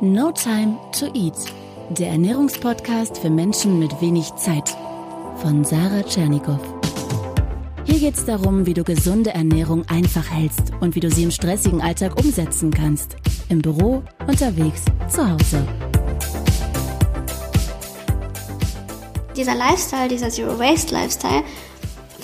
No Time to Eat, der Ernährungspodcast für Menschen mit wenig Zeit von Sarah Tschernikow. Hier geht es darum, wie du gesunde Ernährung einfach hältst und wie du sie im stressigen Alltag umsetzen kannst. Im Büro, unterwegs, zu Hause. Dieser Lifestyle, dieser Zero Waste Lifestyle,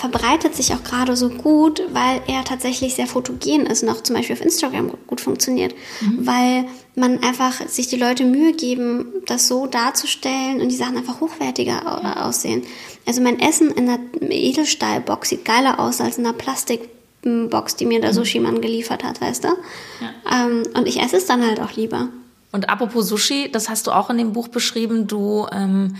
verbreitet sich auch gerade so gut, weil er tatsächlich sehr fotogen ist und auch zum Beispiel auf Instagram gut funktioniert, mhm. weil man einfach sich die Leute Mühe geben, das so darzustellen und die Sachen einfach hochwertiger aussehen. Also mein Essen in einer Edelstahlbox sieht geiler aus als in einer Plastikbox, die mir der mhm. Sushi-Mann geliefert hat, weißt du? Ja. Ähm, und ich esse es dann halt auch lieber. Und apropos Sushi, das hast du auch in dem Buch beschrieben, du ähm,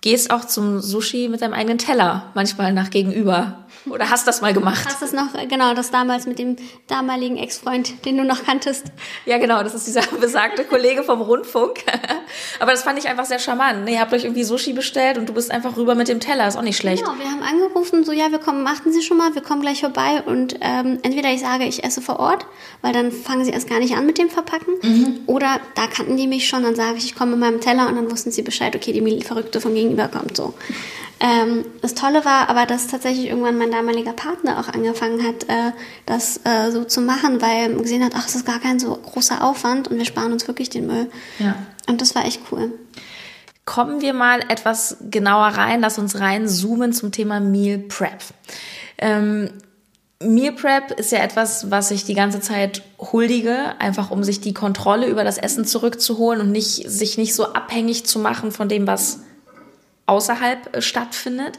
gehst auch zum Sushi mit deinem eigenen Teller manchmal nach gegenüber. Oder hast das mal gemacht? Hast es noch, genau, das damals mit dem damaligen Ex-Freund, den du noch kanntest. Ja, genau, das ist dieser besagte Kollege vom Rundfunk. Aber das fand ich einfach sehr charmant. Ihr habt euch irgendwie Sushi bestellt und du bist einfach rüber mit dem Teller, ist auch nicht schlecht. Genau, wir haben angerufen, so, ja, wir kommen, machten Sie schon mal, wir kommen gleich vorbei und ähm, entweder ich sage, ich esse vor Ort, weil dann fangen sie erst gar nicht an mit dem Verpacken, mhm. oder da kannten die mich schon, dann sage ich, ich komme mit meinem Teller und dann wussten sie Bescheid, okay, die Verrückte von gegenüber kommt, so. Ähm, das Tolle war aber, dass tatsächlich irgendwann mein damaliger Partner auch angefangen hat, äh, das äh, so zu machen, weil man gesehen hat, ach, es ist gar kein so großer Aufwand und wir sparen uns wirklich den Müll. Ja. Und das war echt cool. Kommen wir mal etwas genauer rein, lass uns rein zoomen zum Thema Meal Prep. Ähm, Meal Prep ist ja etwas, was ich die ganze Zeit huldige, einfach um sich die Kontrolle über das Essen zurückzuholen und nicht, sich nicht so abhängig zu machen von dem, was außerhalb äh, stattfindet.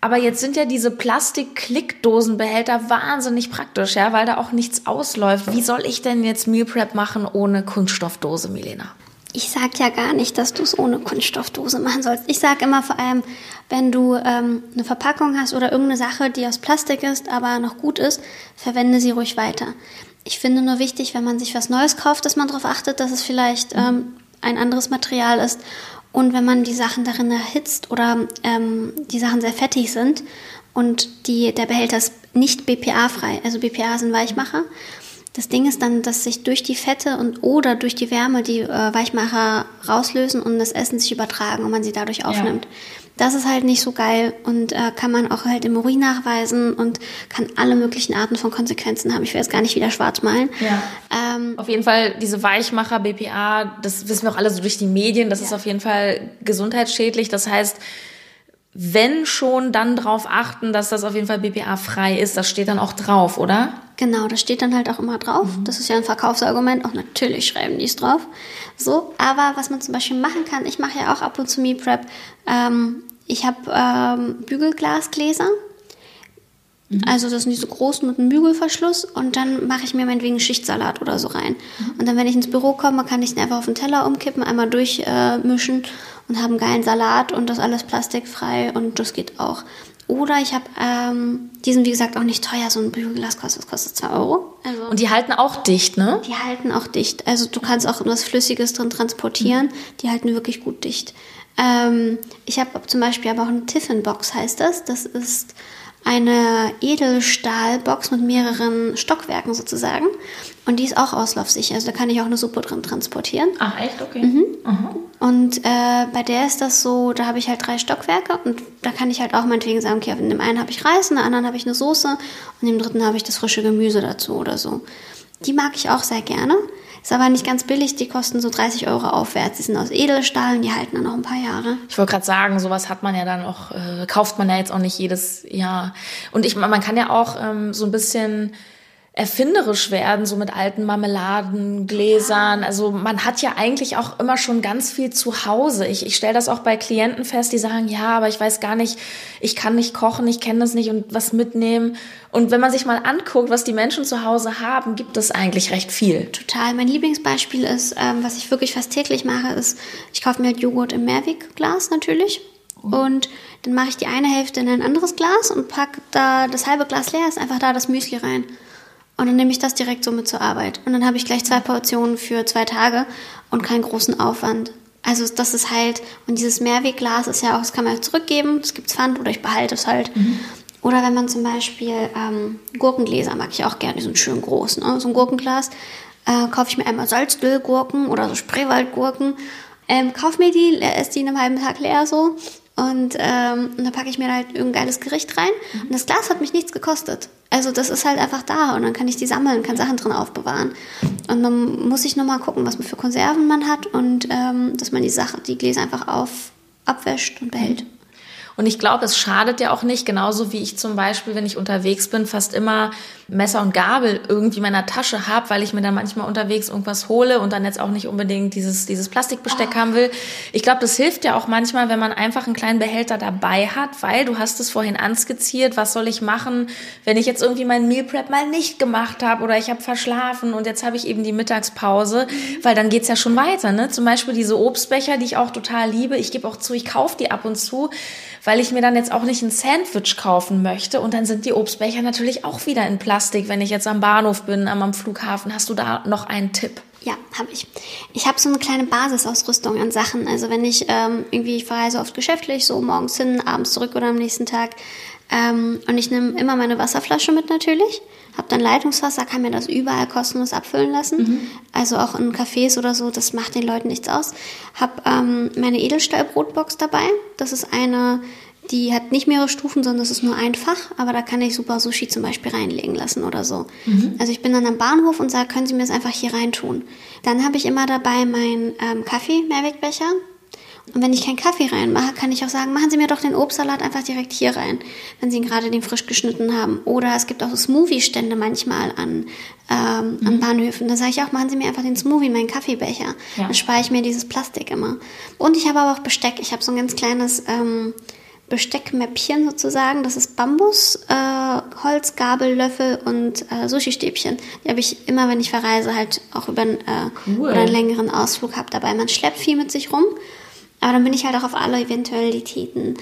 Aber jetzt sind ja diese Plastik-Klickdosenbehälter wahnsinnig praktisch, ja, weil da auch nichts ausläuft. Wie soll ich denn jetzt Meal Prep machen ohne Kunststoffdose, Milena? Ich sag ja gar nicht, dass du es ohne Kunststoffdose machen sollst. Ich sag immer vor allem, wenn du ähm, eine Verpackung hast oder irgendeine Sache, die aus Plastik ist, aber noch gut ist, verwende sie ruhig weiter. Ich finde nur wichtig, wenn man sich was Neues kauft, dass man darauf achtet, dass es vielleicht ähm, ein anderes Material ist und wenn man die Sachen darin erhitzt oder ähm, die Sachen sehr fettig sind und die, der Behälter ist nicht BPA-frei, also BPA sind Weichmacher. Das Ding ist dann, dass sich durch die Fette und oder durch die Wärme die äh, Weichmacher rauslösen und das Essen sich übertragen und man sie dadurch aufnimmt. Ja. Das ist halt nicht so geil und äh, kann man auch halt im Urin nachweisen und kann alle möglichen Arten von Konsequenzen haben. Ich will jetzt gar nicht wieder schwarz malen. Ja. Ähm, auf jeden Fall diese Weichmacher, BPA, das wissen wir auch alle so durch die Medien, das ja. ist auf jeden Fall gesundheitsschädlich. Das heißt, wenn schon, dann darauf achten, dass das auf jeden Fall BPA-frei ist. Das steht dann auch drauf, oder? Genau, das steht dann halt auch immer drauf. Mhm. Das ist ja ein Verkaufsargument. Auch natürlich schreiben die es drauf. So, aber was man zum Beispiel machen kann, ich mache ja auch ab und zu Meal Prep. Ähm, ich habe ähm, Bügelglasgläser. Mhm. Also das sind diese großen mit einem Bügelverschluss und dann mache ich mir meinetwegen Schichtsalat oder so rein. Mhm. Und dann, wenn ich ins Büro komme, kann ich den einfach auf den Teller umkippen, einmal durchmischen äh, und habe einen geilen Salat und das alles plastikfrei und das geht auch. Oder ich habe, ähm, die sind wie gesagt auch nicht teuer, so ein Bügelglas kostet, kostet 2 Euro. Also, und die halten auch dicht, ne? Die halten auch dicht. Also du kannst auch was Flüssiges drin transportieren, mhm. die halten wirklich gut dicht. Ähm, ich habe zum Beispiel aber auch eine Tiffin-Box, heißt das. Das ist eine Edelstahlbox mit mehreren Stockwerken sozusagen. Und die ist auch auslaufsicher. Also da kann ich auch eine Suppe drin transportieren. Ach, echt? Okay. Mhm. Und äh, bei der ist das so, da habe ich halt drei Stockwerke und da kann ich halt auch meinetwegen sagen, okay, in dem einen habe ich Reis, in dem anderen habe ich eine Soße und in dem dritten habe ich das frische Gemüse dazu oder so. Die mag ich auch sehr gerne. Ist aber nicht ganz billig, die kosten so 30 Euro aufwärts. Die sind aus Edelstahl und die halten dann noch ein paar Jahre. Ich wollte gerade sagen, sowas hat man ja dann auch, äh, kauft man ja jetzt auch nicht jedes Jahr. Und ich, man kann ja auch ähm, so ein bisschen erfinderisch werden, so mit alten Marmeladengläsern. Also man hat ja eigentlich auch immer schon ganz viel zu Hause. Ich, ich stelle das auch bei Klienten fest, die sagen, ja, aber ich weiß gar nicht, ich kann nicht kochen, ich kenne das nicht und was mitnehmen. Und wenn man sich mal anguckt, was die Menschen zu Hause haben, gibt es eigentlich recht viel. Total. Mein Lieblingsbeispiel ist, ähm, was ich wirklich fast täglich mache, ist, ich kaufe mir halt Joghurt im Mehrwegglas natürlich. Mhm. Und dann mache ich die eine Hälfte in ein anderes Glas und packe da das halbe Glas leer, ist einfach da das Müsli rein. Und dann nehme ich das direkt so mit zur Arbeit. Und dann habe ich gleich zwei Portionen für zwei Tage und keinen großen Aufwand. Also das ist halt, und dieses Mehrwegglas ist ja auch, das kann man ja zurückgeben, das gibt's Pfand oder ich behalte es halt. Mhm. Oder wenn man zum Beispiel ähm, Gurkengläser mag ich auch gerne, die sind schön groß, ne? so ein Gurkenglas. äh, kaufe ich mir einmal Salzdüllgurken oder so Spreewaldgurken. Ähm, kauf mir die, esse die in einem halben Tag leer so. Und, ähm, und dann packe ich mir halt irgendein geiles Gericht rein. Und das Glas hat mich nichts gekostet. Also das ist halt einfach da und dann kann ich die sammeln, kann Sachen drin aufbewahren. Und dann muss ich nochmal gucken, was man für Konserven man hat und ähm, dass man die Sache, die Gläser einfach auf, abwäscht und behält. Und ich glaube, es schadet ja auch nicht, genauso wie ich zum Beispiel, wenn ich unterwegs bin, fast immer Messer und Gabel irgendwie in meiner Tasche habe, weil ich mir dann manchmal unterwegs irgendwas hole und dann jetzt auch nicht unbedingt dieses, dieses Plastikbesteck oh. haben will. Ich glaube, das hilft ja auch manchmal, wenn man einfach einen kleinen Behälter dabei hat, weil du hast es vorhin anskizziert, was soll ich machen, wenn ich jetzt irgendwie meinen Meal Prep mal nicht gemacht habe oder ich habe verschlafen und jetzt habe ich eben die Mittagspause, mhm. weil dann geht's ja schon weiter. Ne? Zum Beispiel diese Obstbecher, die ich auch total liebe. Ich gebe auch zu, ich kaufe die ab und zu, weil ich mir dann jetzt auch nicht ein Sandwich kaufen möchte. Und dann sind die Obstbecher natürlich auch wieder in Plastik, wenn ich jetzt am Bahnhof bin, am Flughafen. Hast du da noch einen Tipp? Ja, habe ich. Ich habe so eine kleine Basisausrüstung an Sachen. Also wenn ich ähm, irgendwie, ich verreise oft geschäftlich, so morgens hin, abends zurück oder am nächsten Tag. Ähm, und ich nehme immer meine Wasserflasche mit natürlich. Habe dann Leitungswasser, kann mir das überall kostenlos abfüllen lassen. Mhm. Also auch in Cafés oder so, das macht den Leuten nichts aus. Habe ähm, meine Edelstahlbrotbox dabei. Das ist eine, die hat nicht mehrere Stufen, sondern es ist nur ein Fach. Aber da kann ich super Sushi zum Beispiel reinlegen lassen oder so. Mhm. Also ich bin dann am Bahnhof und sage, können Sie mir das einfach hier reintun. Dann habe ich immer dabei meinen ähm, Kaffee-Mehrwegbecher. Und wenn ich keinen Kaffee reinmache, kann ich auch sagen, machen Sie mir doch den Obstsalat einfach direkt hier rein, wenn Sie ihn gerade den frisch geschnitten haben. Oder es gibt auch so Smoothie-Stände manchmal an, ähm, mhm. an Bahnhöfen. Da sage ich auch, machen Sie mir einfach den Smoothie, meinen Kaffeebecher. Ja. Dann spare ich mir dieses Plastik immer. Und ich habe aber auch Besteck. Ich habe so ein ganz kleines ähm, Besteckmäppchen sozusagen. Das ist Bambus, äh, Holz, Gabel, Löffel und äh, Sushi-Stäbchen. Die habe ich immer, wenn ich verreise, halt auch über einen, äh, cool. einen längeren Ausflug habe dabei. Man schleppt viel mit sich rum. Aber dann bin ich halt auch auf alle Eventualitäten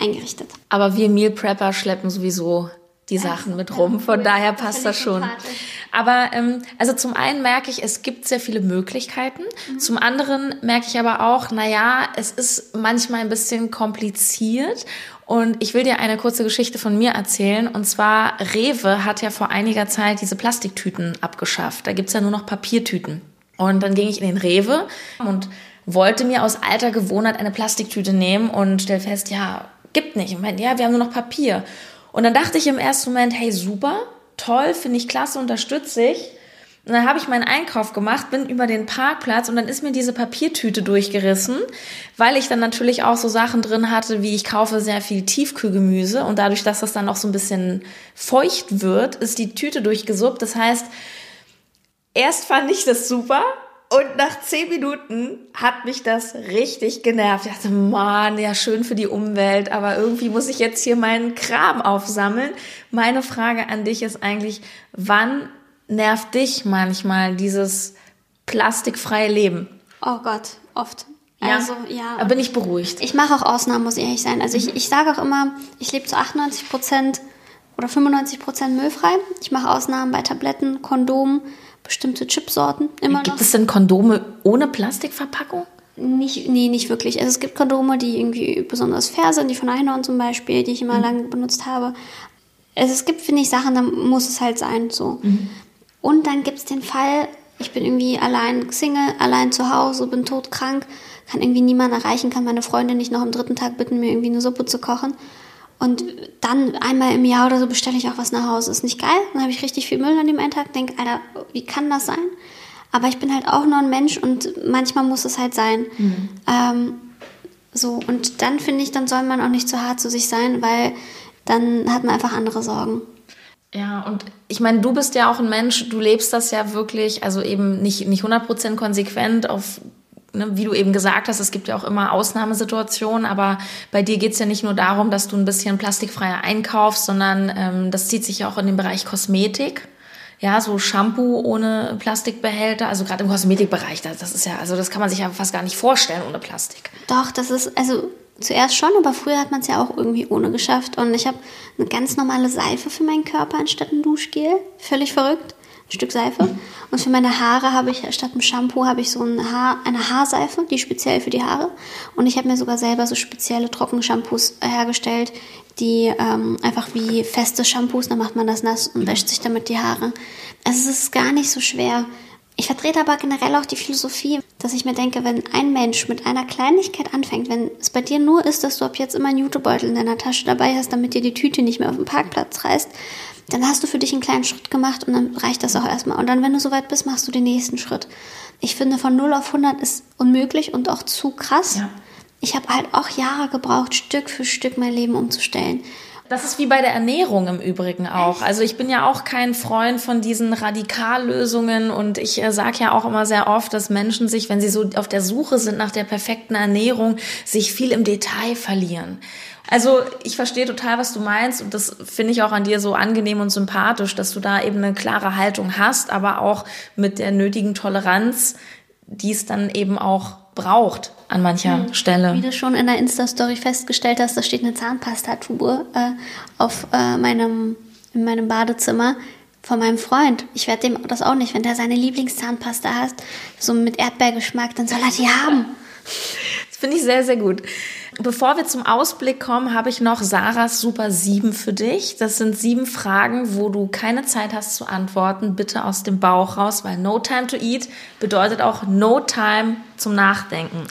eingerichtet. Aber wir Meal Prepper schleppen sowieso die Sachen mit rum. Von daher passt das schon. Aber ähm, also zum einen merke ich, es gibt sehr viele Möglichkeiten. Mhm. Zum anderen merke ich aber auch, na ja, es ist manchmal ein bisschen kompliziert. Und ich will dir eine kurze Geschichte von mir erzählen. Und zwar, Rewe hat ja vor einiger Zeit diese Plastiktüten abgeschafft. Da gibt's ja nur noch Papiertüten. Und dann ging ich in den Rewe und wollte mir aus alter Gewohnheit eine Plastiktüte nehmen und stell fest, ja, gibt nicht. Ich meine, ja, wir haben nur noch Papier. Und dann dachte ich im ersten Moment, hey, super, toll, finde ich klasse, unterstütze ich. Und dann habe ich meinen Einkauf gemacht, bin über den Parkplatz und dann ist mir diese Papiertüte durchgerissen, weil ich dann natürlich auch so Sachen drin hatte, wie ich kaufe sehr viel Tiefkühlgemüse und dadurch, dass das dann auch so ein bisschen feucht wird, ist die Tüte durchgesuppt. Das heißt, erst fand ich das super, und nach zehn Minuten hat mich das richtig genervt. Ich dachte, Mann, ja, schön für die Umwelt, aber irgendwie muss ich jetzt hier meinen Kram aufsammeln. Meine Frage an dich ist eigentlich, wann nervt dich manchmal dieses plastikfreie Leben? Oh Gott, oft. Ja, also, ja. Da bin ich beruhigt. Ich mache auch Ausnahmen, muss ich ehrlich sein. Also ich, ich sage auch immer, ich lebe zu 98 Prozent oder 95 Prozent müllfrei. Ich mache Ausnahmen bei Tabletten, Kondomen, bestimmte Chipsorten immer Gibt noch. es denn Kondome ohne Plastikverpackung? Nicht, nee, nicht wirklich. Also es gibt Kondome, die irgendwie besonders fair sind, die von Einhorn zum Beispiel, die ich immer mhm. lange benutzt habe. Also es gibt, finde ich, Sachen, da muss es halt sein. so. Mhm. Und dann gibt es den Fall, ich bin irgendwie allein Single, allein zu Hause, bin todkrank, kann irgendwie niemand erreichen, kann meine Freundin nicht noch am dritten Tag bitten, mir irgendwie eine Suppe zu kochen. Und dann einmal im Jahr oder so bestelle ich auch was nach Hause. Ist nicht geil. Dann habe ich richtig viel Müll an dem einen Tag. Denke, Alter, wie kann das sein? Aber ich bin halt auch nur ein Mensch und manchmal muss es halt sein. Mhm. Ähm, so, und dann finde ich, dann soll man auch nicht zu hart zu sich sein, weil dann hat man einfach andere Sorgen. Ja, und ich meine, du bist ja auch ein Mensch, du lebst das ja wirklich, also eben nicht, nicht 100% konsequent auf ne, wie du eben gesagt hast, es gibt ja auch immer Ausnahmesituationen, aber bei dir geht's ja nicht nur darum, dass du ein bisschen plastikfreier einkaufst, sondern ähm, das zieht sich ja auch in den Bereich Kosmetik. Ja, so Shampoo ohne Plastikbehälter, also gerade im Kosmetikbereich, das, das ist ja, also das kann man sich ja fast gar nicht vorstellen ohne Plastik. Doch, das ist, also zuerst schon, aber früher hat man es ja auch irgendwie ohne geschafft. Und ich habe eine ganz normale Seife für meinen Körper anstatt ein Duschgel. Völlig verrückt. Stück Seife. Und für meine Haare habe ich statt einem Shampoo habe ich so ein Haar, eine Haarseife, die speziell für die Haare. Und ich habe mir sogar selber so spezielle Trockenshampoos hergestellt, die ähm, einfach wie feste Shampoos, dann macht man das nass und wäscht sich damit die Haare. Also es ist gar nicht so schwer. Ich vertrete aber generell auch die Philosophie, dass ich mir denke, wenn ein Mensch mit einer Kleinigkeit anfängt, wenn es bei dir nur ist, dass du ab jetzt immer einen Jutebeutel in deiner Tasche dabei hast, damit dir die Tüte nicht mehr auf den Parkplatz reißt, dann hast du für dich einen kleinen Schritt gemacht und dann reicht das auch erstmal. Und dann, wenn du soweit bist, machst du den nächsten Schritt. Ich finde, von 0 auf 100 ist unmöglich und auch zu krass. Ja. Ich habe halt auch Jahre gebraucht, Stück für Stück mein Leben umzustellen. Das ist wie bei der Ernährung im Übrigen auch. Also ich bin ja auch kein Freund von diesen Radikallösungen und ich äh, sage ja auch immer sehr oft, dass Menschen sich, wenn sie so auf der Suche sind nach der perfekten Ernährung, sich viel im Detail verlieren. Also ich verstehe total, was du meinst und das finde ich auch an dir so angenehm und sympathisch, dass du da eben eine klare Haltung hast, aber auch mit der nötigen Toleranz, die es dann eben auch braucht an mancher mhm. Stelle. Wie du schon in der Insta-Story festgestellt hast, da steht eine Zahnpastatube äh, auf äh, meinem, in meinem Badezimmer von meinem Freund. Ich werde dem das auch nicht, wenn der seine Lieblingszahnpasta hat, so mit Erdbeergeschmack, dann soll er die haben. Das finde ich sehr, sehr gut. Bevor wir zum Ausblick kommen, habe ich noch Sarahs Super 7 für dich. Das sind sieben Fragen, wo du keine Zeit hast zu antworten. Bitte aus dem Bauch raus, weil No Time to Eat bedeutet auch No Time zum Nachdenken.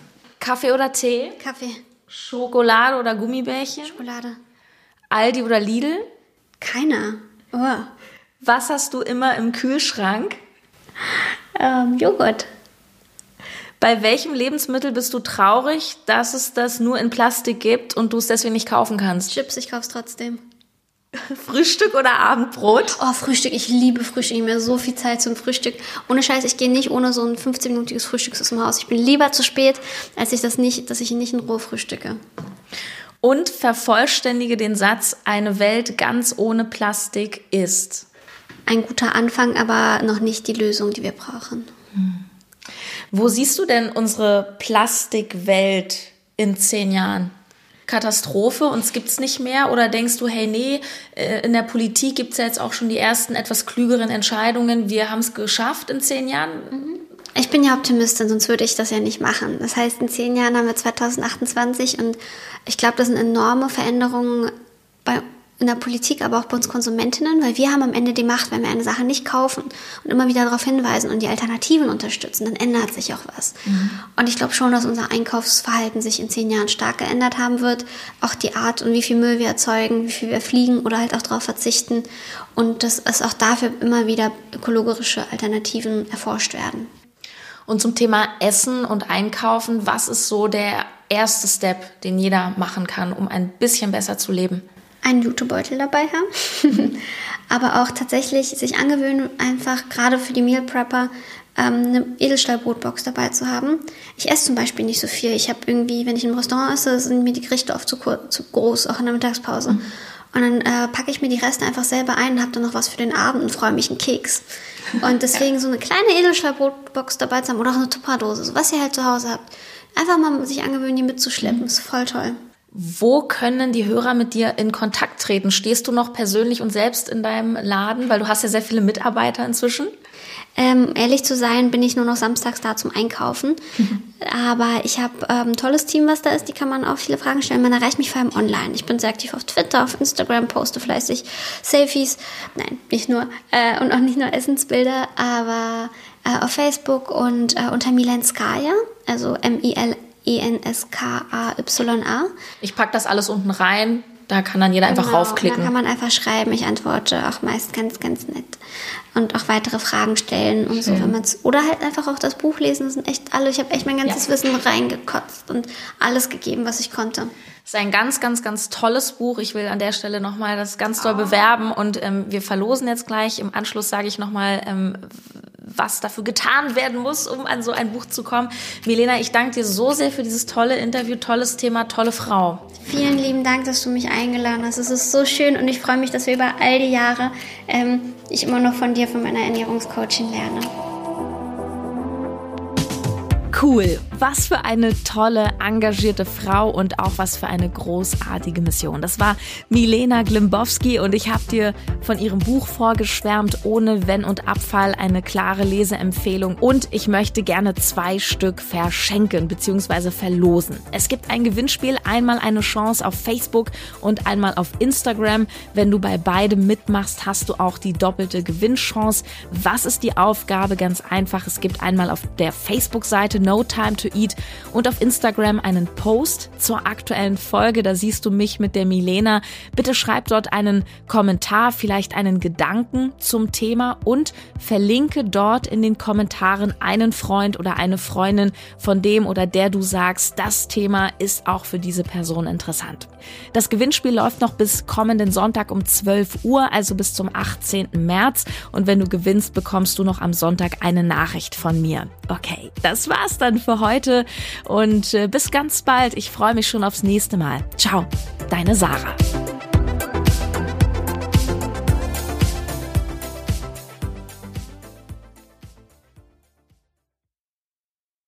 Kaffee oder Tee? Kaffee. Schokolade oder Gummibärchen? Schokolade. Aldi oder Lidl? Keiner. Oh. Was hast du immer im Kühlschrank? Ähm, Joghurt. Bei welchem Lebensmittel bist du traurig, dass es das nur in Plastik gibt und du es deswegen nicht kaufen kannst? Chips, ich kauf's trotzdem. Frühstück oder Abendbrot? Oh, Frühstück. Ich liebe Frühstück. Ich habe mir so viel Zeit zum Frühstück. Ohne Scheiß, ich gehe nicht ohne so ein 15-minütiges Frühstück aus dem Haus. Ich bin lieber zu spät, als ich das nicht, dass ich nicht in Ruhe frühstücke. Und vervollständige den Satz, eine Welt ganz ohne Plastik ist. Ein guter Anfang, aber noch nicht die Lösung, die wir brauchen. Hm. Wo siehst du denn unsere Plastikwelt in zehn Jahren? Katastrophe, uns gibt's nicht mehr? Oder denkst du, hey, nee, äh, in der Politik gibt's ja jetzt auch schon die ersten etwas klügeren Entscheidungen, wir haben es geschafft in zehn Jahren? Mhm. Ich bin ja Optimistin, sonst würde ich das ja nicht machen. Das heißt, in zehn Jahren haben wir 2028 und ich glaube, das sind enorme Veränderungen bei in der Politik, aber auch bei uns Konsumentinnen, weil wir haben am Ende die Macht, wenn wir eine Sache nicht kaufen und immer wieder darauf hinweisen und die Alternativen unterstützen, dann ändert sich auch was. Mhm. Und ich glaube schon, dass unser Einkaufsverhalten sich in zehn Jahren stark geändert haben wird. Auch die Art und wie viel Müll wir erzeugen, wie viel wir fliegen oder halt auch darauf verzichten. Und dass es auch dafür immer wieder ökologische Alternativen erforscht werden. Und zum Thema Essen und Einkaufen, was ist so der erste Step, den jeder machen kann, um ein bisschen besser zu leben? Einen Jutebeutel dabei haben, aber auch tatsächlich sich angewöhnen, einfach gerade für die Meal Prepper ähm, eine Edelstahlbrotbox dabei zu haben. Ich esse zum Beispiel nicht so viel. Ich habe irgendwie, wenn ich im Restaurant esse, sind mir die Gerichte oft zu, zu groß, auch in der Mittagspause. Mhm. Und dann äh, packe ich mir die Reste einfach selber ein und habe dann noch was für den Abend und freue mich einen Keks. Und deswegen so eine kleine Edelstahlbrotbox dabei zu haben oder auch eine Tupperdose, so was ihr halt zu Hause habt. Einfach mal sich angewöhnen, die mitzuschleppen. Mhm. Ist voll toll. Wo können die Hörer mit dir in Kontakt treten? Stehst du noch persönlich und selbst in deinem Laden? Weil du hast ja sehr viele Mitarbeiter inzwischen. Ähm, ehrlich zu sein, bin ich nur noch samstags da zum Einkaufen. Mhm. Aber ich habe ähm, ein tolles Team, was da ist. Die kann man auch viele Fragen stellen. Man erreicht mich vor allem online. Ich bin sehr aktiv auf Twitter, auf Instagram, poste fleißig Selfies. Nein, nicht nur. Äh, und auch nicht nur Essensbilder, aber äh, auf Facebook und äh, unter Milenskaya, also M-I-L E-N-S-K-A-Y-A. Ich packe das alles unten rein. Da kann dann jeder genau, einfach raufklicken. Da kann man einfach schreiben. Ich antworte auch meist ganz, ganz nett. Und auch weitere Fragen stellen und Schön. so, wenn man's Oder halt einfach auch das Buch lesen. Das sind echt alle. Ich habe echt mein ganzes ja. Wissen reingekotzt und alles gegeben, was ich konnte. Das ist ein ganz, ganz, ganz tolles Buch. Ich will an der Stelle nochmal das ganz toll oh. bewerben und ähm, wir verlosen jetzt gleich. Im Anschluss sage ich nochmal, ähm, was dafür getan werden muss, um an so ein Buch zu kommen. Milena, ich danke dir so sehr für dieses tolle Interview, tolles Thema, tolle Frau. Vielen lieben Dank, dass du mich eingeladen hast. Es ist so schön und ich freue mich, dass wir über all die Jahre ähm, ich immer noch von dir, von meiner Ernährungscoachin lerne. Cool. Was für eine tolle, engagierte Frau und auch was für eine großartige Mission. Das war Milena Glimbowski und ich habe dir von ihrem Buch vorgeschwärmt, ohne Wenn und Abfall, eine klare Leseempfehlung und ich möchte gerne zwei Stück verschenken bzw. verlosen. Es gibt ein Gewinnspiel, einmal eine Chance auf Facebook und einmal auf Instagram. Wenn du bei beidem mitmachst, hast du auch die doppelte Gewinnchance. Was ist die Aufgabe? Ganz einfach. Es gibt einmal auf der Facebook-Seite No Time to Eat und auf Instagram einen Post zur aktuellen Folge. Da siehst du mich mit der Milena. Bitte schreib dort einen Kommentar, vielleicht einen Gedanken zum Thema und verlinke dort in den Kommentaren einen Freund oder eine Freundin, von dem oder der du sagst, das Thema ist auch für diese Person interessant. Das Gewinnspiel läuft noch bis kommenden Sonntag um 12 Uhr, also bis zum 18. März. Und wenn du gewinnst, bekommst du noch am Sonntag eine Nachricht von mir. Okay, das war's dann für heute und äh, bis ganz bald. Ich freue mich schon aufs nächste Mal. Ciao, deine Sarah.